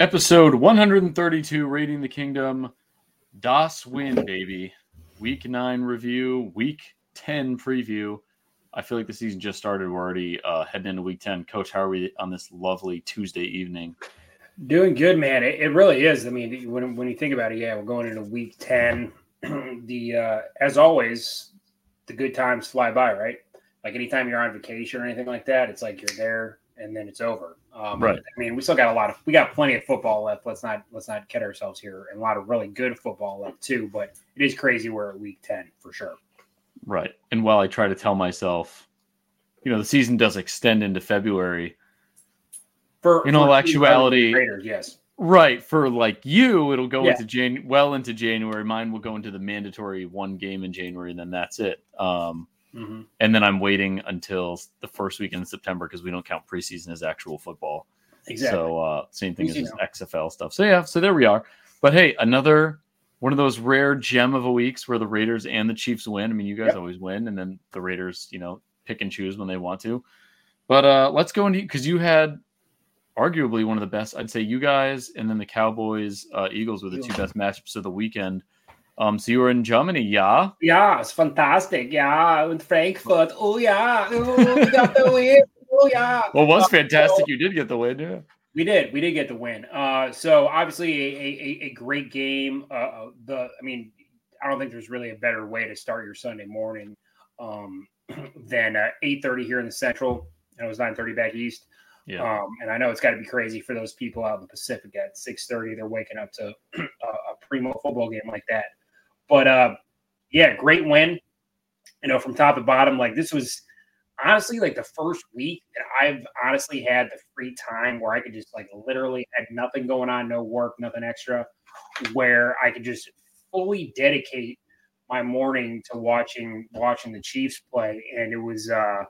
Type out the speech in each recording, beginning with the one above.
Episode 132, Raiding the Kingdom. Das win, baby. Week nine review, week 10 preview. I feel like the season just started. We're already uh, heading into week 10. Coach, how are we on this lovely Tuesday evening? Doing good, man. It, it really is. I mean, when, when you think about it, yeah, we're going into week 10. the uh, As always, the good times fly by, right? Like anytime you're on vacation or anything like that, it's like you're there and then it's over. Um, Right. I mean, we still got a lot of we got plenty of football left. Let's not let's not kid ourselves here, and a lot of really good football left too. But it is crazy we're at week ten for sure. Right. And while I try to tell myself, you know, the season does extend into February. For In all actuality- Raiders, yes, Right. For like you, it'll go Yeah. into Jan well into January. Mine will go into the mandatory one game in January, and then that's it. Um, Mhm. and then I'm waiting until the first week in September because we don't count preseason as actual football. exactly. So uh, same thing as Easy now. XFL stuff. So yeah, so there we are. But hey, another one of those rare gem of a weeks where the Raiders and the Chiefs win. I mean, you guys Yep. always win, and then the Raiders, you know, pick and choose when they want to. But uh, let's go into because you had arguably one of the best. I'd say you guys, and then the Cowboys, uh, Eagles were the two best matchups of the weekend. Um, so you were in Germany, yeah. Yeah, it's fantastic. Yeah, in Frankfurt. Oh yeah, oh, we got the win. Oh yeah. Well, it was Uh, fantastic. You did get the win, yeah. We did. We did get the win. Uh, so obviously a, a, a great game. Uh, Uh, the I mean, I don't think there's really a better way to start your Sunday morning um, than uh, 8:30 here in the Central, and it was 9:30 back east. Yeah. Um, and I know it's got to be crazy for those people out in the Pacific at 6:30. They're waking up to a, a primo football game like that. But uh, yeah, great win. You know, from top to bottom, like this was honestly like the first week that I've honestly had the free time where I could just like literally had nothing going on, no work, nothing extra, where I could just fully dedicate my morning to watching watching the Chiefs play, and it was uh,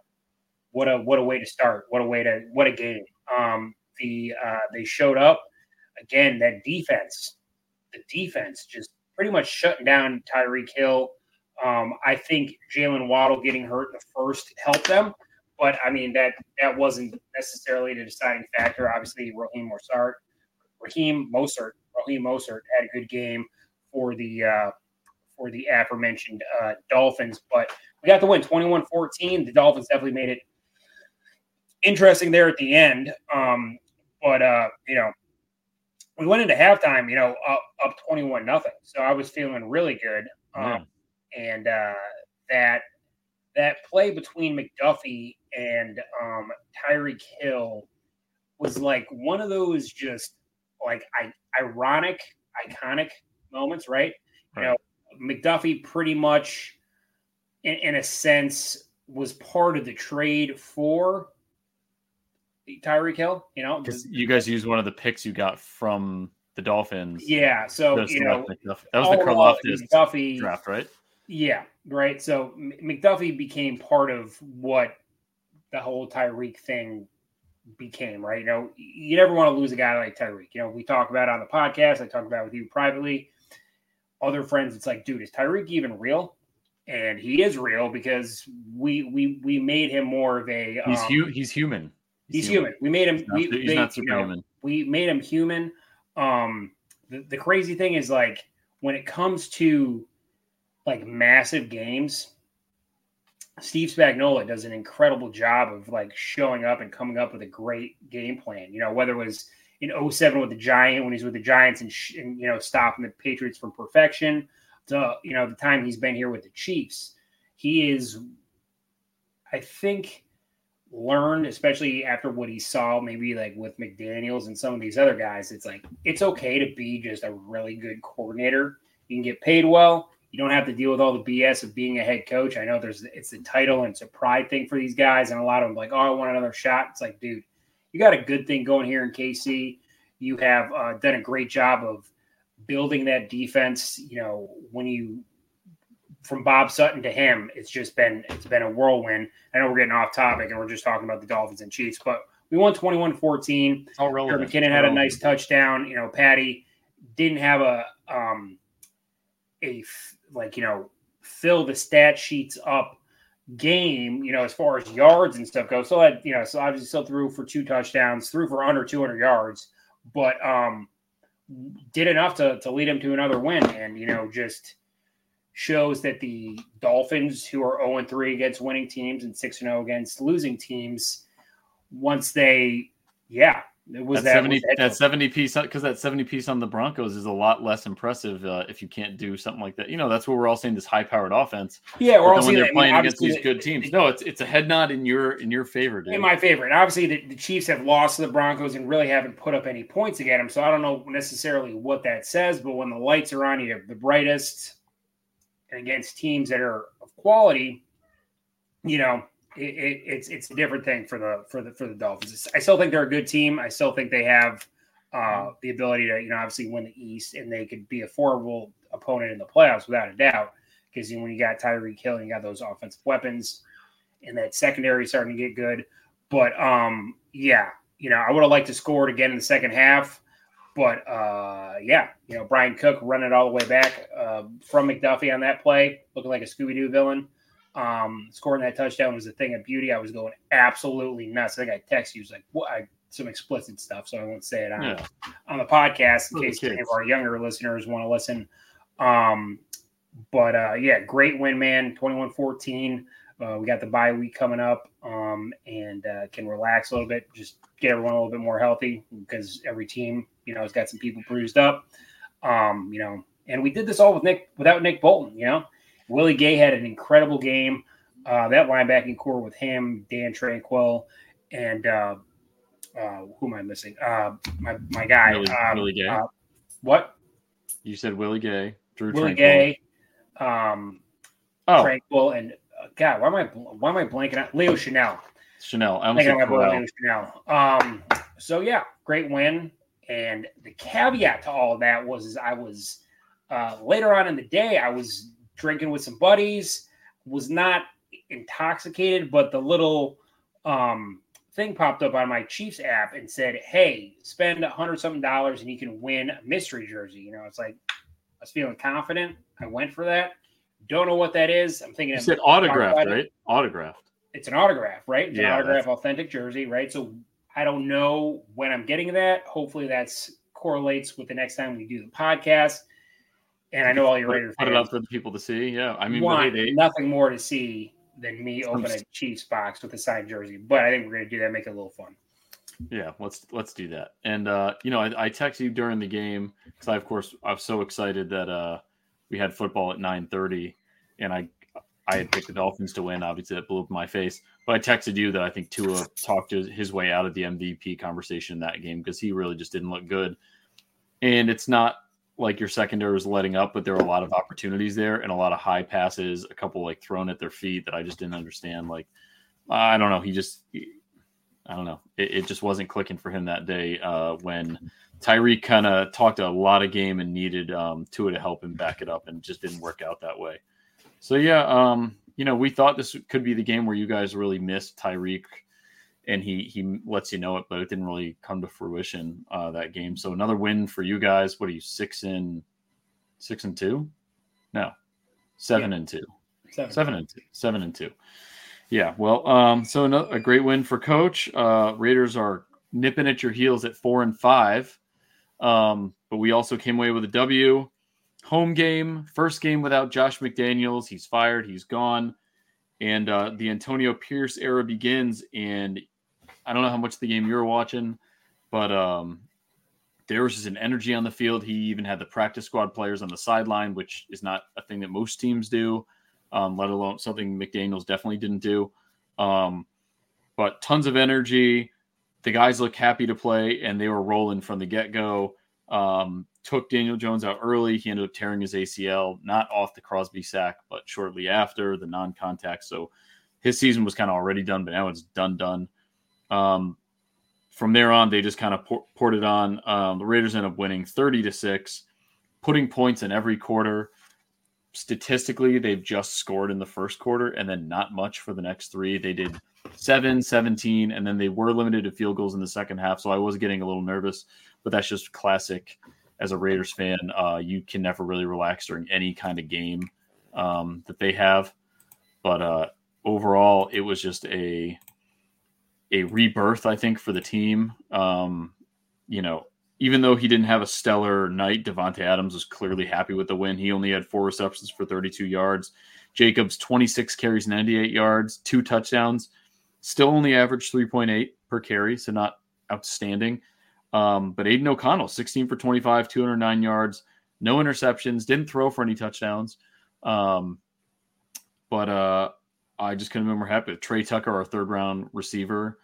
what a what a way to start, what a way to what a game. Um, the uh, they showed up again. That defense, the defense, just pretty much shutting down Tyreek Hill. Um, I think Jaylen Waddle getting hurt in the first helped them, but I mean that that wasn't necessarily the deciding factor. Obviously, Raheem Mostert, Raheem Mostert, Raheem Mostert had a good game for the uh, for the aforementioned uh, Dolphins, but we got the win 21-14. The Dolphins definitely made it interesting there at the end. Um, but uh, you know, we went into halftime, you know, up up 21 nothing. So I was feeling really good. Um, and uh, that that play between McDuffie and um, Tyreek Hill was like one of those just like I, ironic, iconic moments, right? You know, McDuffie pretty much, in, in a sense, was part of the trade for Tyreek Hill. You know, Because you guys used one of the picks you got from the Dolphins. yeah. So you know, that was the Karloftis McDuffie draft, right? Yeah, right. So McDuffie became part of what the whole Tyreek thing became, right? You know, you never want to lose a guy like Tyreek. You know, we talk about it on the podcast. I talk about it with you privately. Other friends, it's like, dude, is Tyreek even real? And he is real because we we we made him more of a He's um, hu- he's human. He's human. We made him. He's not, we, he's they- not you know, superhuman. we made him human. Um, the, the crazy thing is like when it comes to like massive games, Steve Spagnuolo does an incredible job of like showing up and coming up with a great game plan. You know, whether it was in 07 with the Giant when he's with the Giants and, sh- and you know stopping the Patriots from perfection, to you know the time he's been here with the Chiefs, he is, I think, learned, especially after what he saw, maybe like with McDaniels and some of these other guys. It's like it's okay to be just a really good coordinator. You can get paid well. You don't have to deal with all the BS of being a head coach. I know there's it's the title and it's a pride thing for these guys, and a lot of them like, oh, I want another shot. It's like, dude, you got a good thing going here in KC. You have uh, done a great job of building that defense. You know, when you from Bob Sutton to him, it's just been it's been a whirlwind. I know we're getting off topic and we're just talking about the Dolphins and Chiefs, but we won 21-14. It's all Jerick relevant. McKinnon had a nice touchdown. You know, Patty didn't have a um a f- like you know fill the stat sheets up game. You know, as far as yards and stuff goes. So had you know, so obviously still threw for two touchdowns, threw for under 200 yards, but um, did enough to to lead him to another win, and you know just shows that the Dolphins, who are 0 3 against winning teams and 6 0 against losing teams, once they, yeah, it was that, that 70 was that 70 piece because that 70 piece on the Broncos is a lot less impressive uh, if you can't do something like that. You know, that's what we're all saying this high powered offense. Yeah, we're all when they're that. playing I mean, against these good teams. no, it's it's a head nod in your in your favor, dude. In my favor. And obviously the, the Chiefs have lost to the Broncos and really haven't put up any points against them. So I don't know necessarily what that says, but when the lights are on, you have the brightest against teams that are of quality, you know, it, it, it's it's a different thing for the for the for the Dolphins. I still think they're a good team. I still think they have uh, the ability to you know obviously win the East, and they could be a formidable opponent in the playoffs without a doubt. Because you know, when you got Tyreek Hill, you got those offensive weapons, and that secondary starting to get good. But um, yeah, you know, I would have liked to score it again in the second half. But uh, yeah, you know, Bryan Cook running it all the way back uh, from McDuffie on that play, looking like a Scooby Doo villain. Um, scoring that touchdown was a thing of beauty. I was going absolutely nuts. I think I texted you, was like, what? I, some explicit stuff, so I won't say it on, yeah. on the podcast in case any of our younger listeners want to listen. Um, but uh, yeah, great win, man. 21 14. Uh, we got the bye week coming up um, and uh, can relax a little bit, just get everyone a little bit more healthy because every team, you know, has got some people bruised up. Um, you know, and we did this all with Nick without Nick Bolton. You know, Willie Gay had an incredible game. Uh, that linebacking core with him, Dan Tranquill, and uh, uh, who am I missing? Uh, my my guy, Willie, um, Willie Gay. Uh, what? You said Willie Gay, Drue Willie Tranquill. Gay, um, oh. Tranquill, and uh, God, why am I why am I blanking out? Leo Chenal. Chenal. I'm thinking about Leo Chenal. Um, so yeah, great win. And the caveat to all of that was is I was uh, later on in the day, I was drinking with some buddies, was not intoxicated, but the little um, thing popped up on my Chiefs app and said, "Hey, spend a hundred something dollars and you can win a mystery jersey." You know, it's like I was feeling confident. I went for that. Don't know what that is. I'm thinking. You said autographed, right? Autographed. It's an autograph, right? It's yeah, an autograph, authentic jersey, right? So I don't know when I'm getting that. Hopefully, that's correlates with the next time we do the podcast. And I know all your Raiders put it up for the people to see. Yeah, I mean, want they, nothing more to see than me open a Chiefs box with a signed jersey. But I think we're going to do that, make it a little fun. Yeah, let's let's do that. And uh, you know, I, I texted you during the game because I, of course, I was so excited that uh, we had football at nine thirty, and I I had picked the Dolphins to win. Obviously, that blew up my face. But I texted you that I think Tua talked his way out of the MVP conversation in that game because he really just didn't look good. And it's not like your secondary was letting up, but there were a lot of opportunities there and a lot of high passes, a couple like thrown at their feet that I just didn't understand. Like, I don't know. He just, I don't know. It, it just wasn't clicking for him that day uh, when Tyreek kind of talked a lot of game and needed um, Tua to help him back it up and just didn't work out that way. So, yeah, um, you know, we thought this could be the game where you guys really missed Tyreek and he he lets you know it, but it didn't really come to fruition uh, that game. So another win for you guys. What are you six in? six and two? No, seven yeah. and two. Seven. seven and two. Seven and two. Yeah. Well, um, so another, a great win for Coach. Uh, Raiders are nipping at your heels at four and five, um, but we also came away with a W. Home game, first game without Josh McDaniels. He's fired. He's gone and uh, the Antonio Pierce era begins. And I don't know how much the game you're watching, but um, there was just an energy on the field. He even had the practice squad players on the sideline, which is not a thing that most teams do, um, let alone something McDaniels definitely didn't do. Um, but tons of energy. The guys look happy to play, and they were rolling from the get go. Um, took Daniel Jones out early. He ended up tearing his ACL, not off the Crosby sack, but shortly after the non contact. So his season was kind of already done, but now it's done, done. Um, from there on, they just kind of pour, poured it on. Um, the Raiders end up winning 30 to 6, putting points in every quarter. Statistically, they've just scored in the first quarter and then not much for the next three. They did 7, 17, and then they were limited to field goals in the second half. So I was getting a little nervous, but that's just classic as a Raiders fan, uh, you can never really relax during any kind of game um, that they have. But uh, overall, it was just a a rebirth, I think, for the team. Um, you know, even though he didn't have a stellar night, Davante Adams was clearly happy with the win. He only had four receptions for 32 yards. Jacobs 26 carries, 98 yards, two touchdowns. Still only averaged 3.8 per carry, so not outstanding. Um, but Aidan O'Connell, 16 for 25, 209 yards, no interceptions, didn't throw for any touchdowns. Um, but uh, I just couldn't be more happy. Tre Tucker, our third round receiver,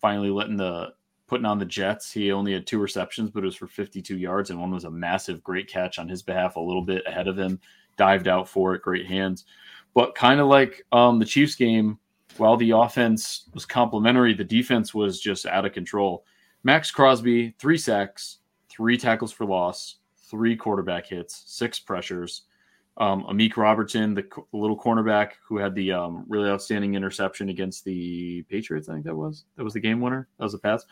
finally letting the putting on the Jets. He only had two receptions, but it was for 52 yards, and one was a massive, great catch on his behalf, a little bit ahead of him, dived out for it, great hands. But kind of like um, the Chiefs game, while the offense was complimentary, the defense was just out of control. Maxx Crosby, three sacks, three tackles for loss, three quarterback hits, six pressures. Um, Amik Robertson, the, little cornerback who had the um, really outstanding interception against the Patriots, I think that was that was the game winner. That was a pass.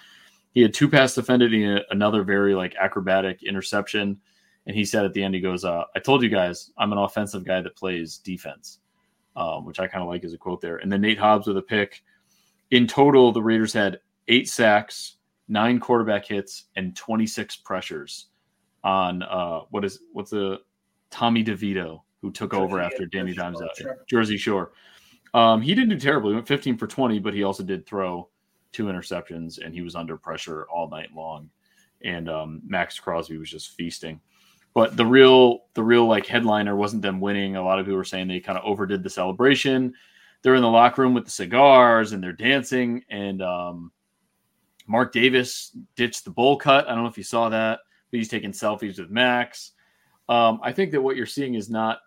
He had two pass defended and another very like acrobatic interception. And he said at the end, he goes, uh, "I told you guys, I'm an offensive guy that plays defense," um, which I kind of like as a quote there. And then Nate Hobbs with a pick. In total, the Raiders had eight sacks, nine quarterback hits, and 26 pressures on uh, what is what's a Tommy DeVito who took Jersey, over after Danny Dimes out sure. Jersey Shore. Um, he didn't do terribly. He went 15 for 20, but he also did throw two interceptions, and he was under pressure all night long. And um, Maxx Crosby was just feasting. But the real, the real like headliner wasn't them winning. A lot of people were saying they kind of overdid the celebration. They're in the locker room with the cigars and they're dancing. And um, Mark Davis ditched the bowl cut. I don't know if you saw that, but he's taking selfies with Max. Um, I think that what you're seeing is not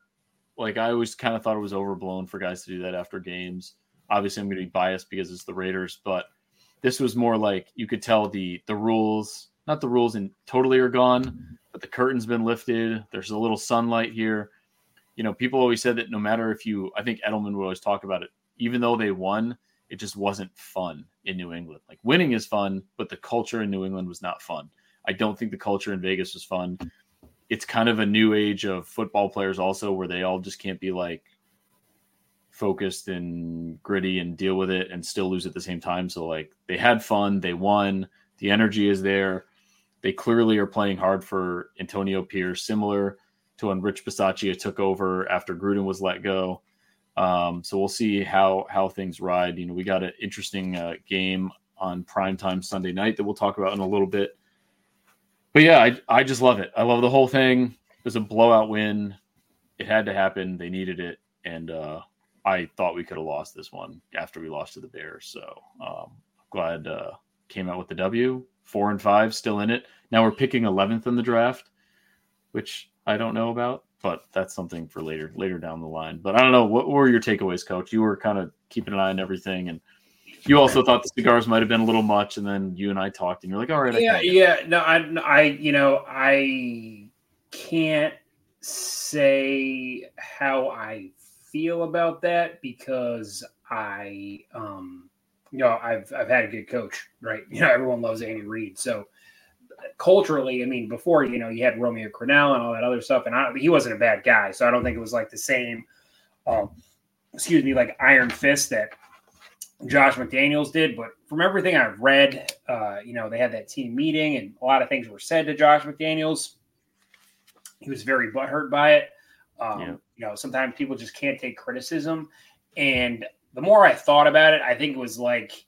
like I always kind of thought it was overblown for guys to do that after games. Obviously, I'm going to be biased because it's the Raiders, but this was more like you could tell the the rules, not the rules, and totally are gone, but the curtain's been lifted. There's a little sunlight here. You know, people always said that no matter if you, I think Edelman would always talk about it. Even though they won, it just wasn't fun in New England. Like winning is fun, but the culture in New England was not fun. I don't think the culture in Vegas was fun. It's kind of a new age of football players also where they all just can't be like focused and gritty and deal with it and still lose at the same time. So like they had fun, they won, the energy is there. They clearly are playing hard for Antonio Pierce, similar to when Rich Bisaccia took over after Gruden was let go. Um, so we'll see how how things ride. You know, we got an interesting uh, game on primetime Sunday night that we'll talk about in a little bit. But yeah, I I just love it. I love the whole thing. It was a blowout win. It had to happen. They needed it, and uh, I thought we could have lost this one after we lost to the Bears. So um, glad uh, came out with the W. Four and five still in it. Now we're picking 11th in the draft, which I don't know about, but that's something for later later down the line. But I don't know. What were your takeaways, Coach? You were kind of keeping an eye on everything, and you also thought the cigars might have been a little much. And then you and I talked, and you're like, "All right, yeah, yeah." No, I, I, you know, I can't say how I feel about that because I, um, you know, I've I've had a good coach, right? You know, everyone loves Andy Reid, so culturally, I mean, before you know, you had Romeo Crennel and all that other stuff, and I, he wasn't a bad guy, so I don't think it was like the same, um, excuse me, like Iron Fist that Josh McDaniels did. But from everything I've read, uh, you know, they had that team meeting, and a lot of things were said to Josh McDaniels. He was very butthurt by it. Um, yeah. You know, sometimes people just can't take criticism. And the more I thought about it, I think it was like,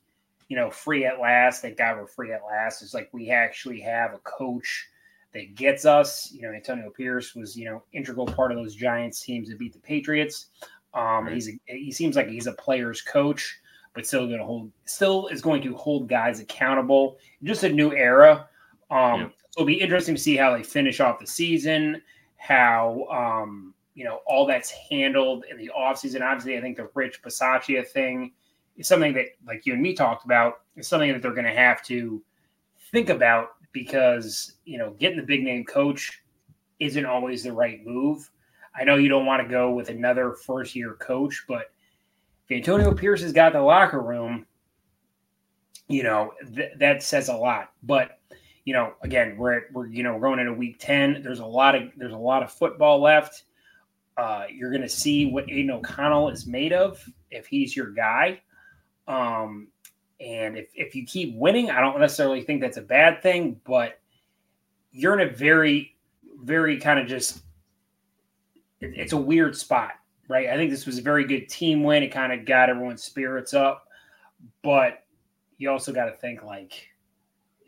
you know, free at last. Thank God we're free at last. It's like we actually have a coach that gets us. You know, Antonio Pierce was, you know, integral part of those Giants teams that beat the Patriots. Um, right. He's a, he seems like he's a player's coach, but still going to hold, still is going to hold guys accountable. Just a new era. Um, yeah. So it'll be interesting to see how they finish off the season. How um, you know, all that's handled in the offseason. Obviously, I think the Rich Bisaccia thing is something that, like you and me talked about, is something that they're going to have to think about because, you know, getting the big name coach isn't always the right move. I know you don't want to go with another first year coach, but if Antonio Pierce has got the locker room, you know, th- that says a lot. But, you know, again, we're, at, we're, you know, we're going into week 10. There's a lot of, there's a lot of football left uh, you're going to see what Aidan O'Connell is made of if he's your guy. Um, and if, if you keep winning, I don't necessarily think that's a bad thing, but you're in a very, very kind of just. It, it's a weird spot, right? I think this was a very good team win. It kind of got everyone's spirits up, but you also got to think like,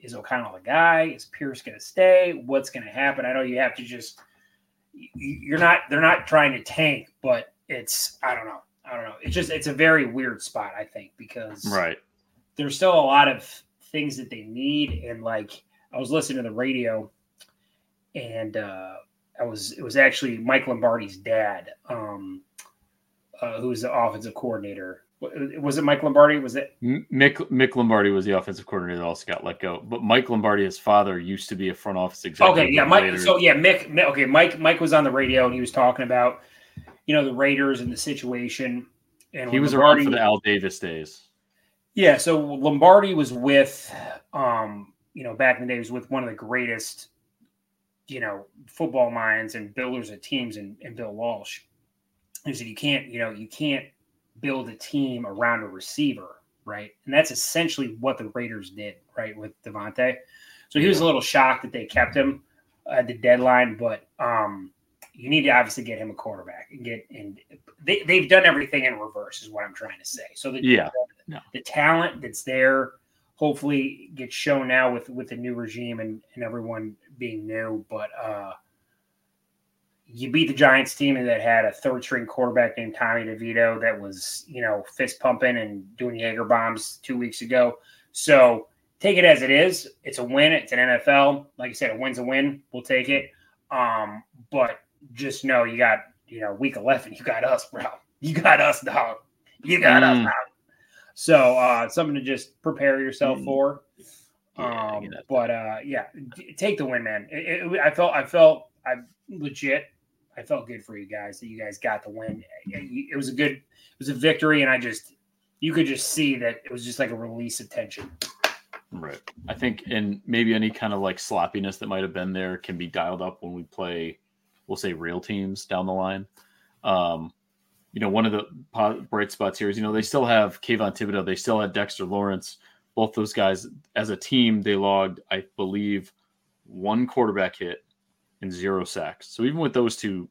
is O'Connell the guy? Is Pierce going to stay? What's going to happen? I know you have to just. You're not. They're not trying to tank, but it's. I don't know. I don't know. It's just. It's a very weird spot. I think because right. There's still a lot of things that they need, and like I was listening to the radio, and uh, I was it was actually Mike Lombardi's dad, um, uh, who was the offensive coordinator. Was it Mike Lombardi? Was it Mick Mick Lombardi was the offensive coordinator that also got let go. But Mike Lombardi, his father, used to be a front office executive. Okay, yeah, Mike. Raiders. So yeah, Mick. Okay, Mike. Mike was on the radio and he was talking about you know the Raiders and the situation. And he was Lombardi, around for the Al Davis days. Yeah, so Lombardi was with, um, you know, back in the days with one of the greatest, you know, football minds and builders of teams, and, and Bill Walsh. He said you can't, you know, you can't build a team around a receiver, right? And that's essentially what the Raiders did, right, with Davante. So he was a little shocked that they kept him at the deadline, but um, you need to obviously get him a quarterback and get and they, they've done everything in reverse is what i'm trying to say so the, yeah the, no. the talent that's there hopefully gets shown now with with the new regime and, and everyone being new but uh you beat the Giants team that had a third string quarterback named Tommy DeVito that was, you know, fist pumping and doing Jaeger bombs two weeks ago. So take it as it is. It's a win. It's an NFL. Like I said, a win's a win. We'll take it. Um, but just know you got, you know, week 11, you got us, bro. You got us, dog. You got mm. us, dog. So, uh, something to just prepare yourself mm. for. Yeah, um, but uh, yeah, take the win, man. It, it, I felt, I felt, I legit, I felt good for you guys that you guys got the win. It was a good, it was a victory, and I just, you could just see that it was just like a release of tension. Right. I think, and maybe any kind of like sloppiness that might have been there can be dialed up when we play we'll say real teams down the line. Um, you know, one of the bright spots here is, you know, they still have Kayvon Thibodeaux, they still had Dexter Lawrence. Both those guys, as a team, they logged, I believe, one quarterback hit and zero sacks. So even with those two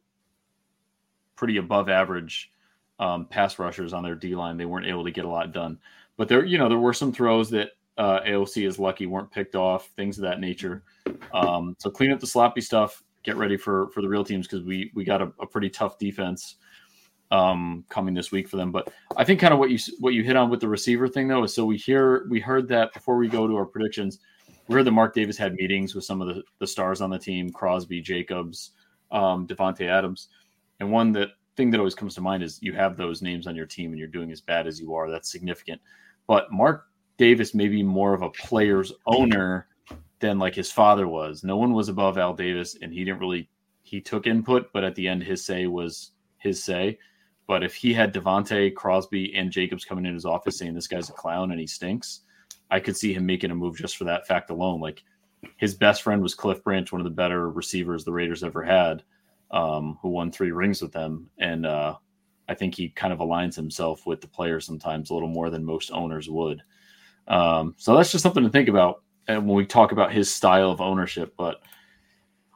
pretty above average um, pass rushers on their D line, they weren't able to get a lot done. But there, you know, there were some throws that uh, AOC is lucky weren't picked off, things of that nature. Um, so clean up the sloppy stuff get ready for for the real teams because we we got a, a, pretty tough defense um, coming this week for them. But I think kind of what you what you hit on with the receiver thing though is so we hear we heard that before we go to our predictions. We heard that Mark Davis had meetings with some of the, the stars on the team, Crosby, Jacobs, um, Davante Adams, and one that thing that always comes to mind is you have those names on your team and you're doing as bad as you are. That's significant. But Mark Davis may be more of a player's owner than like his father was. No one was above Al Davis, and he didn't really he took input, but at the end his say was his say. But if he had Davante, Crosby, and Jacobs coming in his office saying this guy's a clown and he stinks, I could see him making a move just for that fact alone. Like his best friend was Cliff Branch, one of the better receivers the Raiders ever had, um, who won three rings with them. And uh, I think he kind of aligns himself with the players sometimes a little more than most owners would. Um, so that's just something to think about and when we talk about his style of ownership. But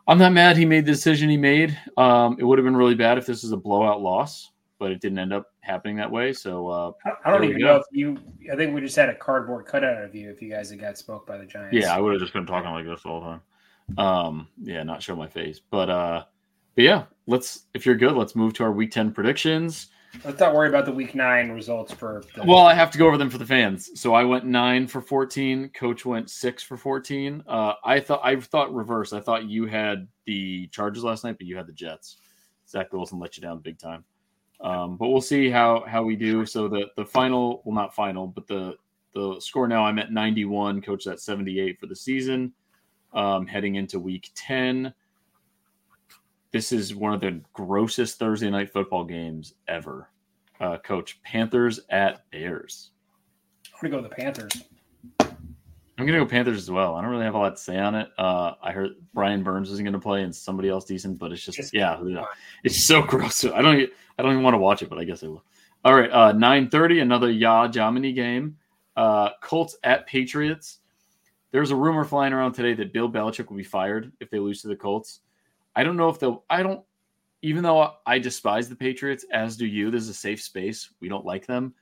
I'm not mad he made the decision he made. Um, it would have been really bad if this was a blowout loss, but it didn't end up happening that way. So uh, I don't even know if you. I think we just had a cardboard cutout of you if you guys had got smoked by the Giants. Yeah, I would have just been talking like this all the time. Um, yeah, not show my face, but uh, but yeah, let's. If you're good, let's move to our Week Ten predictions. Let's not worry about the week nine results for. The- well, I have to go over them for the fans. So I went nine for fourteen. Coach went six for fourteen. Uh, I thought I thought reverse. I thought you had the Chargers last night, but you had the Jets. Zach Wilson let you down big time. Um, but we'll see how how we do. So the the final, well, not final, but the the score now. I'm at 91. Coach at 78 for the season. Um, heading into week 10 this is one of the grossest Thursday night football games ever. Uh, coach, Panthers at Bears. I'm gonna go the Panthers. I'm gonna go Panthers as well. I don't really have a lot to say on it. Uh, I heard Brian Burns isn't gonna play and somebody else decent, but it's just, yeah, it's so gross. I don't I don't even want to watch it, but I guess I will. All right, uh, 9:30, another Ya Jamini game. Uh, Colts at Patriots. There's a rumor flying around today that Bill Belichick will be fired if they lose to the Colts. I don't know if they'll. I don't. Even though I despise the Patriots, as do you, this is a safe space. We don't like them.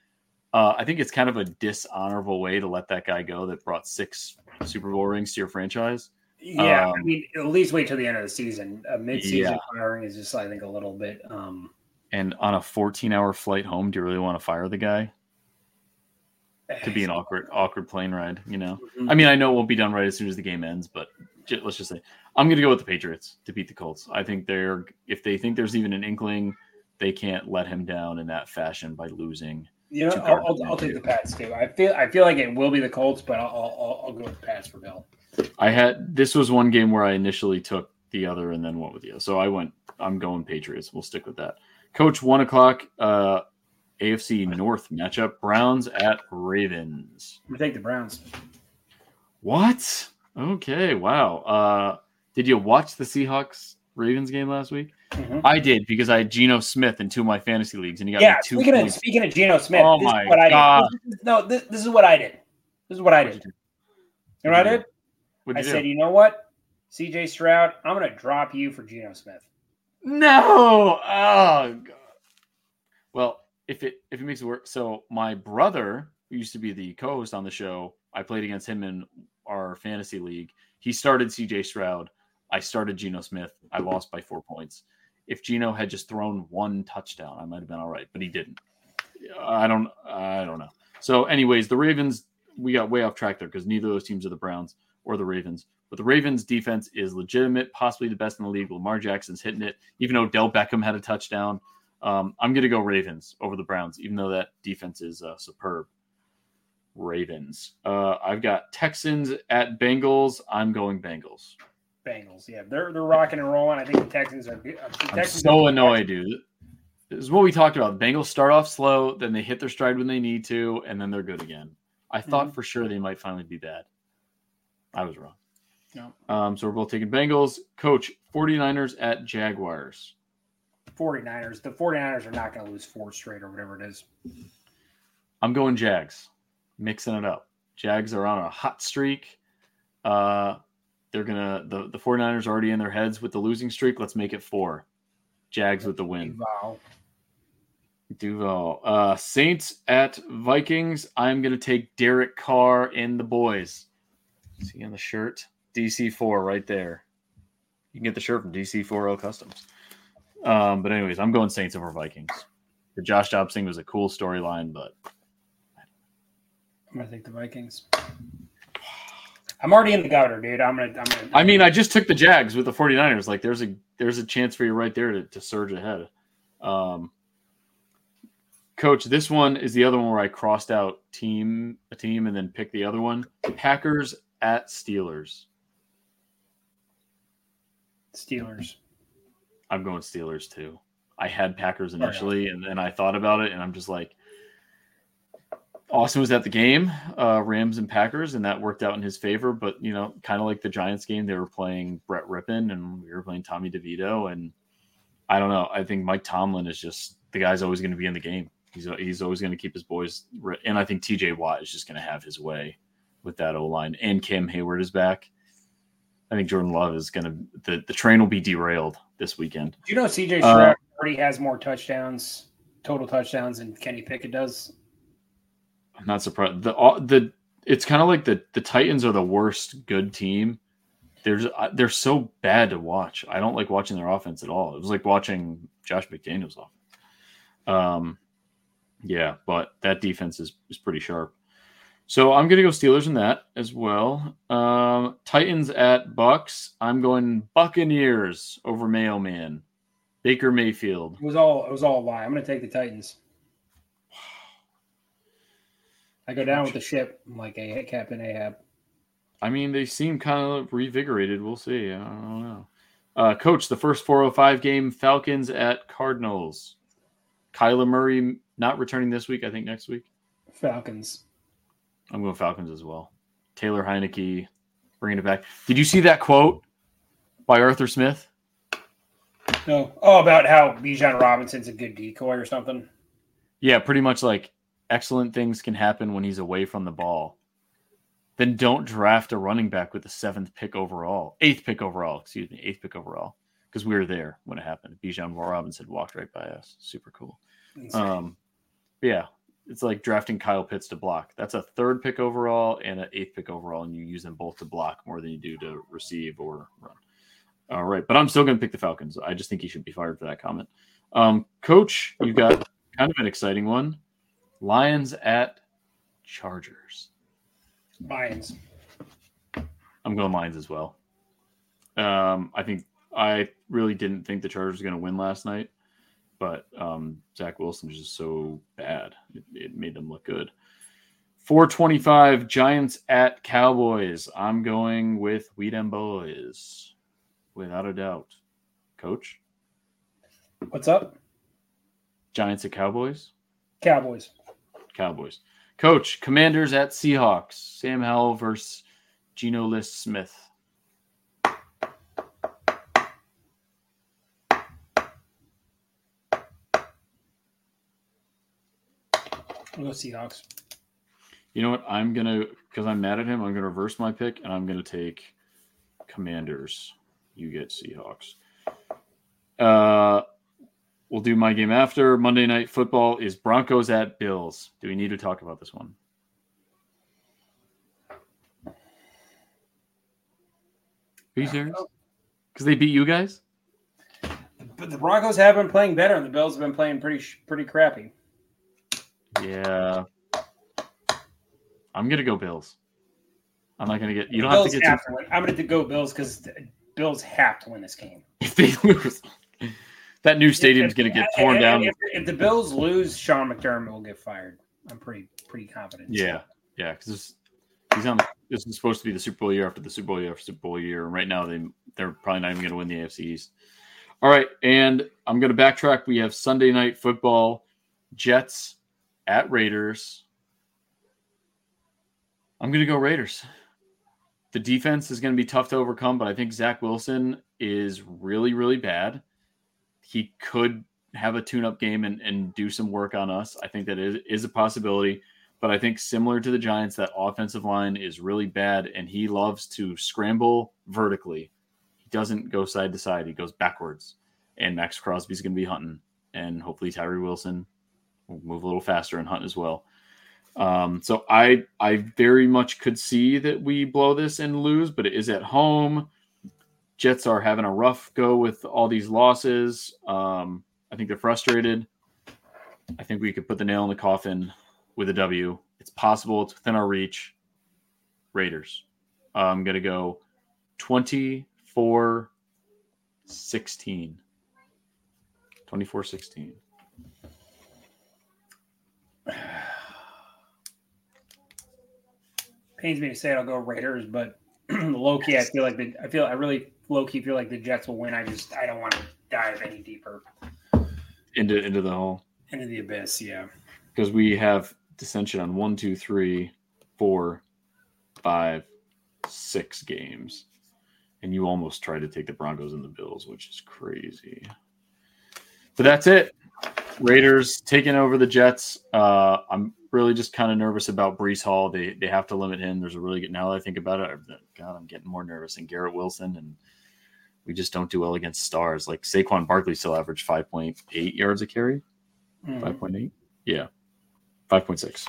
Uh, I think it's kind of a dishonorable way to let that guy go that brought six Super Bowl rings to your franchise. Yeah, um, I mean, at least wait till the end of the season. A mid-season yeah. firing is just, I think, a little bit. Um, and on a 14-hour flight home, do you really want to fire the guy? To be an awkward, awkward plane ride, you know. Mm-hmm. I mean, I know it won't be done right as soon as the game ends, but let's just say I'm going to go with the Patriots to beat the Colts. I think they're if they think there's even an inkling, they can't let him down in that fashion by losing. You know, I'll, I'll, I'll take the Pats too. I feel I feel like it will be the Colts, but I'll I'll, I'll go with the Pats for Bill. I had this was one game where I initially took the other and then went with you. So I went. I'm going Patriots. We'll stick with that. Coach, one o'clock. Uh, AFC North matchup: Browns at Ravens. I'm gonna take the Browns. What? Okay. Wow. Uh, did you watch the Seahawks Ravens game last week? Mm-hmm. I did because I had Geno Smith in two of my fantasy leagues, and he got yeah. two speaking points. of speaking of Geno Smith, oh my god! no, this, this, is what I did. This is what I did. You, know what I did? I said, you know what, CJ Stroud, I'm going to drop you for Geno Smith. No. Oh god. Well, if it if it makes it work, so my brother who used to be the co-host on the show, I played against him in our fantasy league. He started CJ Stroud. I started Geno Smith. I lost by four points. If Geno had just thrown one touchdown, I might have been all right, but he didn't. I don't. I don't know. So, anyways, the Ravens. We got way off track there because neither of those teams are the Browns or the Ravens. But the Ravens defense is legitimate, possibly the best in the league. Lamar Jackson's hitting it, even though Del Beckham had a touchdown. Um, I'm going to go Ravens over the Browns, even though that defense is uh, superb. Ravens. Uh, I've got Texans at Bengals. I'm going Bengals. Bengals, yeah, they're they're rocking and rolling. I think the Texans are. The Texans I'm so annoyed, dude. This is what we talked about. The Bengals start off slow, then they hit their stride when they need to, and then they're good again. I thought mm-hmm. for sure they might finally be bad. I was wrong. No. Um, so we're both taking Bengals. Coach, 49ers at Jaguars. 49ers. The 49ers are not going to lose four straight or whatever it is. I'm going Jags, mixing it up. Jags are on a hot streak. Uh, they're gonna the, the 49ers are already in their heads with the losing streak. Let's make it four. Jags with the win. Wow. Duval. Uh, Saints at Vikings. I'm gonna take Derek Carr and the boys. See on the shirt, DC4 right there. You can get the shirt from DC4L Customs. Um, but anyways, I'm going Saints over Vikings. The Josh Dobbs thing was a cool storyline, but I'm gonna take the Vikings. I'm already in the gutter, dude. I'm gonna. I'm gonna. I mean, I just took the Jags with the 49ers. Like, there's a there's a chance for you right there to, to surge ahead. Um, Coach, this one is the other one where I crossed out team a team and then picked the other one. Packers at Steelers. Steelers. I'm going Steelers too. I had Packers initially, and then I thought about it, and I'm just like, Austin was at the game, uh, Rams and Packers, and that worked out in his favor. But you know, kind of like the Giants game, they were playing Brett Rypien, and we were playing Tommy DeVito, and I don't know. I think Mike Tomlin is just the guy's always going to be in the game. He's he's always going to keep his boys, and I think T.J. Watt is just going to have his way with that O line, and Cam Heyward is back. I think Jordan Love is going to the the train will be derailed this weekend. Do you know CJ uh, Stroud uh, already has more touchdowns, total touchdowns, than Kenny Pickett does? I'm not surprised. The the it's kind of like the the Titans are the worst good team. They're uh, they're so bad to watch. I don't like watching their offense at all. It was like watching Josh McDaniels off. Um, yeah, but that defense is is pretty sharp. So I'm going to go Steelers in that as well. Um, Titans at Bucks. I'm going Buccaneers over Mayo Man. Baker Mayfield. It was all it was all a lie. I'm going to take the Titans. I go down with the ship I'm like a Captain Ahab. I mean, they seem kind of revigorated. We'll see. I don't know. Uh, Coach, the first 405 game, Falcons at Cardinals. Kyler Murray not returning this week. I think next week. Falcons. I'm going Falcons as well. Taylor Heinicke bringing it back. Did you see that quote by Arthur Smith? No. Oh, about how Bijan Robinson's a good decoy or something. Yeah, pretty much like excellent things can happen when he's away from the ball. then don't draft a running back with the seventh pick overall, eighth pick overall, excuse me, eighth pick overall, because we were there when it happened. Bijan Robinson walked right by us. Super cool. Um, yeah, it's like drafting Kyle Pitts to block. That's a third pick overall and an eighth pick overall, and you use them both to block more than you do to receive or run. All right, but I'm still going to pick the Falcons. I just think he should be fired for that comment. Um, Coach, You've got kind of an exciting one. Lions at Chargers. Lions. I'm going Lions as well. Um, I think I really didn't think the Chargers were going to win last night, but um, Zach Wilson is just so bad. It, it made them look good. 425 Giants at Cowboys. I'm going with Wheat and Boys, without a doubt. Coach? What's up? Giants at Cowboys? Cowboys. Cowboys. Coach, Commanders at Seahawks. Sam Howell versus Geno List Smith. We'll go Seahawks. You know what? I'm gonna because I'm mad at him. I'm gonna reverse my pick and I'm gonna take Commanders. You get Seahawks. Uh, we'll do my game after Monday Night Football. Is Broncos at Bills? Do we need to talk about this one? Are you serious? Because they beat you guys. But the Broncos have been playing better, and the Bills have been playing pretty pretty crappy. Yeah. I'm gonna go Bills. I'm not gonna get. You don't Bills have to get. have Too, to win. I'm going to go Bills because Bills have to win this game. if they lose, that new stadium's gonna get torn If- down. If, if the Bills lose, Sean McDermott will get fired. I'm pretty pretty confident. Yeah, yeah, because he's on. This is supposed to be the Super Bowl year after the Super Bowl year after Super Bowl year, and right now they they're probably not even going to win the AFC East. All right, and I'm going to backtrack. We have Sunday night football, Jets at Raiders. I'm going to go Raiders. The defense is going to be tough to overcome, but I think Zach Wilson is really, really bad. He could have a tune-up game and, and do some work on us. I think that is, is a possibility. But I think similar to the Giants, that offensive line is really bad, and he loves to scramble vertically. He doesn't go side to side; he goes backwards. And Maxx Crosby's going to be hunting, and hopefully Tyree Wilson will move a little faster and hunt as well. Um, so I I very much could see that we blow this and lose, but it is at home. Jets are having a rough go with all these losses. Um, I think they're frustrated. I think we could put the nail in the coffin with a W. It's possible. It's within our reach. Raiders. I'm going to go 24 16. 24 16. pains me to say it, I'll go Raiders, but low key, I feel like the I feel I really low key feel like the Jets will win. I just I don't want to dive any deeper Into, into the hole. into the abyss. Yeah, Because we have dissension on one, two, three, four, five, six games. And you almost tried to take the Broncos and the Bills, which is crazy. But that's it. Raiders taking over the Jets. Uh, I'm really just kind of nervous about Breece Hall. They they have to limit him. There's a really good now that I think about it. God, I'm getting more nervous And Garrett Wilson, and we just don't do well against stars. Like Saquon Barkley still averaged 5.8 yards a carry. Mhm. 5.8 yeah 5.6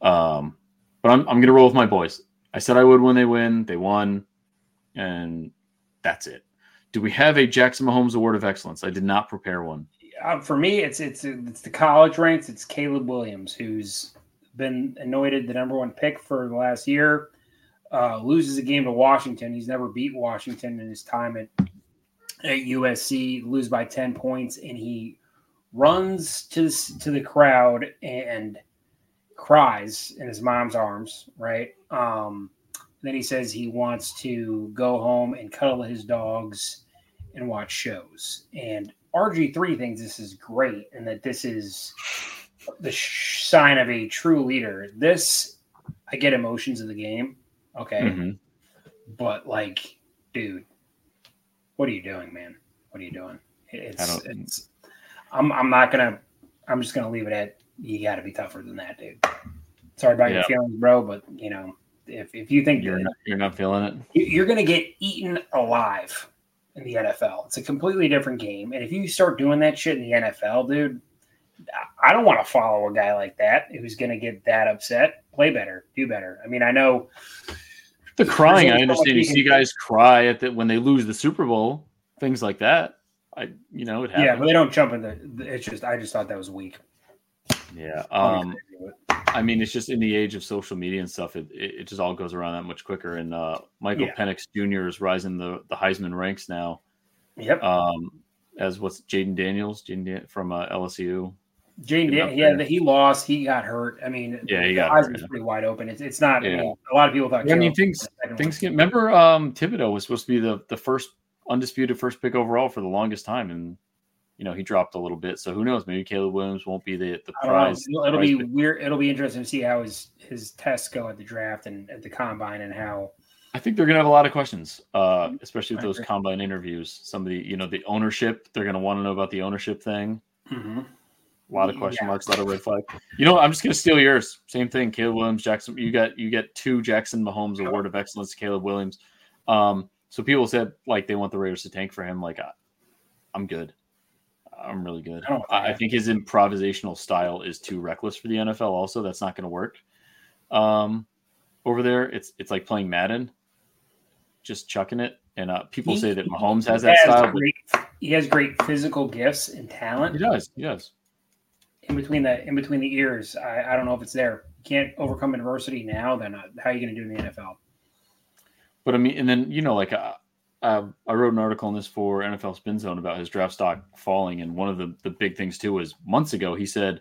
um but i'm, I'm gonna roll with my boys i said i would when they win they won and that's it do we have a jackson mahomes award of excellence i did not prepare one uh, for me, it's it's it's the college ranks. It's Caleb Williams, who's been anointed the number one pick for the last year. Uh, loses a game to Washington. He's never beat Washington in his time at at USC. Lose by ten points, and he runs to to the crowd and cries in his mom's arms. Right. Um, then he says he wants to go home and cuddle his dogs and watch shows. And RG3 thinks this is great and that this is the sh- sign of a true leader. This, I get emotions of the game. Okay. Mhm. But, like, dude, what are you doing, man? What are you doing? It's, I don't- it's, I'm, I'm not going to, I'm just going to leave it at, you got to be tougher than that, dude. Sorry about Yeah. your feelings, bro, but, you know, If if you think You're that not, you're not feeling it. you- you're going to get eaten alive in the NFL, it's a completely different game. And if you start doing that shit in the NFL, dude, I- I don't want to follow a guy like that who's going to get that upset. Play better, do better. I mean, I know The crying, I only so much understand. You see guys cry at the when they lose the Super Bowl, things like that. I, you know, it happens. Yeah, but they don't jump in the. the- It's just I just thought that was weak. Yeah. Um, I mean, it's just in the age of social media and stuff, it, it, it just all goes around that much quicker. And uh, Michael Yeah. Penix Jr. is rising the, the Heisman ranks now, Yep. um, as what's Jayden Daniels Jayden Dan- from uh, LSU. Jane, Getting Dan- yeah, there. he lost. He got hurt. I mean, Yeah, he the got eyes hurt, was yeah. pretty wide open. It's it's not. I mean, a lot of people thought. I mean, things was the things one. get. Remember, um, Thibodeaux was supposed to be the the first undisputed first pick overall for the longest time, and you know he dropped a little bit. So who knows? Maybe Caleb Williams won't be the the I don't know. prize. It'll, it'll prize be pick. weird. It'll be interesting to see how his his tests go at the draft and at the combine and how. I think they're going to have a lot of questions, uh, especially with those combine interviews. Somebody, you know, the ownership. They're going to want to know about the ownership thing. A lot of question Yeah. marks, a lot of red flag. You know. I'm just going to steal yours. Same thing. Caleb Williams, Jackson. You got you get two Jackson Mahomes Award of Excellence. to Caleb Williams. Um, so people said like they want the Raiders to tank for him. Like I, I'm good. I'm really good. I don't I, I think his improvisational style is too reckless for the NFL. Also, that's not going to work. Um, over there, it's it's like playing Madden, just chucking it. And uh, people He- say that Mahomes has that has style, great, he has great physical gifts and talent. he does. He does. In between the in between the ears. I, I don't know if it's there. You can't overcome adversity now. Then uh, how are you going to do in the NFL? But I mean, and then you know, like uh, uh, I wrote an article on this for NFL Spin Zone about his draft stock falling, and one of the the big things too was months ago he said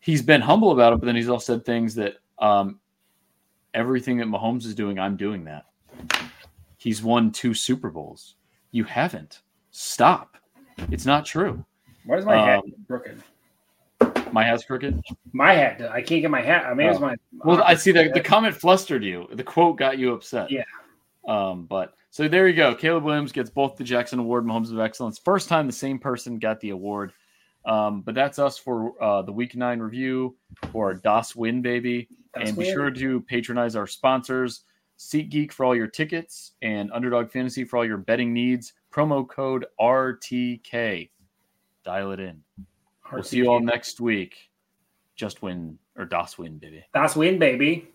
he's been humble about it, but then he's also said things that um, everything that Mahomes is doing, I'm doing that. He's won two Super Bowls. You haven't. Stop. It's not true. Why is my hat Um, crooked? My hat's crooked. My hat. I can't get my hat. I mean, it's Oh. my. Well, I see that the comment flustered you. The quote got you upset. Yeah. Um, but so there you go. Caleb Williams gets both the Jackson Award and Mahomes of Excellence. First time the same person got the award. Um, but that's us for uh, the week nine review for Das win, baby. That's and be weird. sure to patronize our sponsors, SeatGeek for all your tickets and Underdog Fantasy for all your betting needs. Promo code RTK. Dial it in. We'll see you all next week. Just win or Das win, baby. That's win, baby.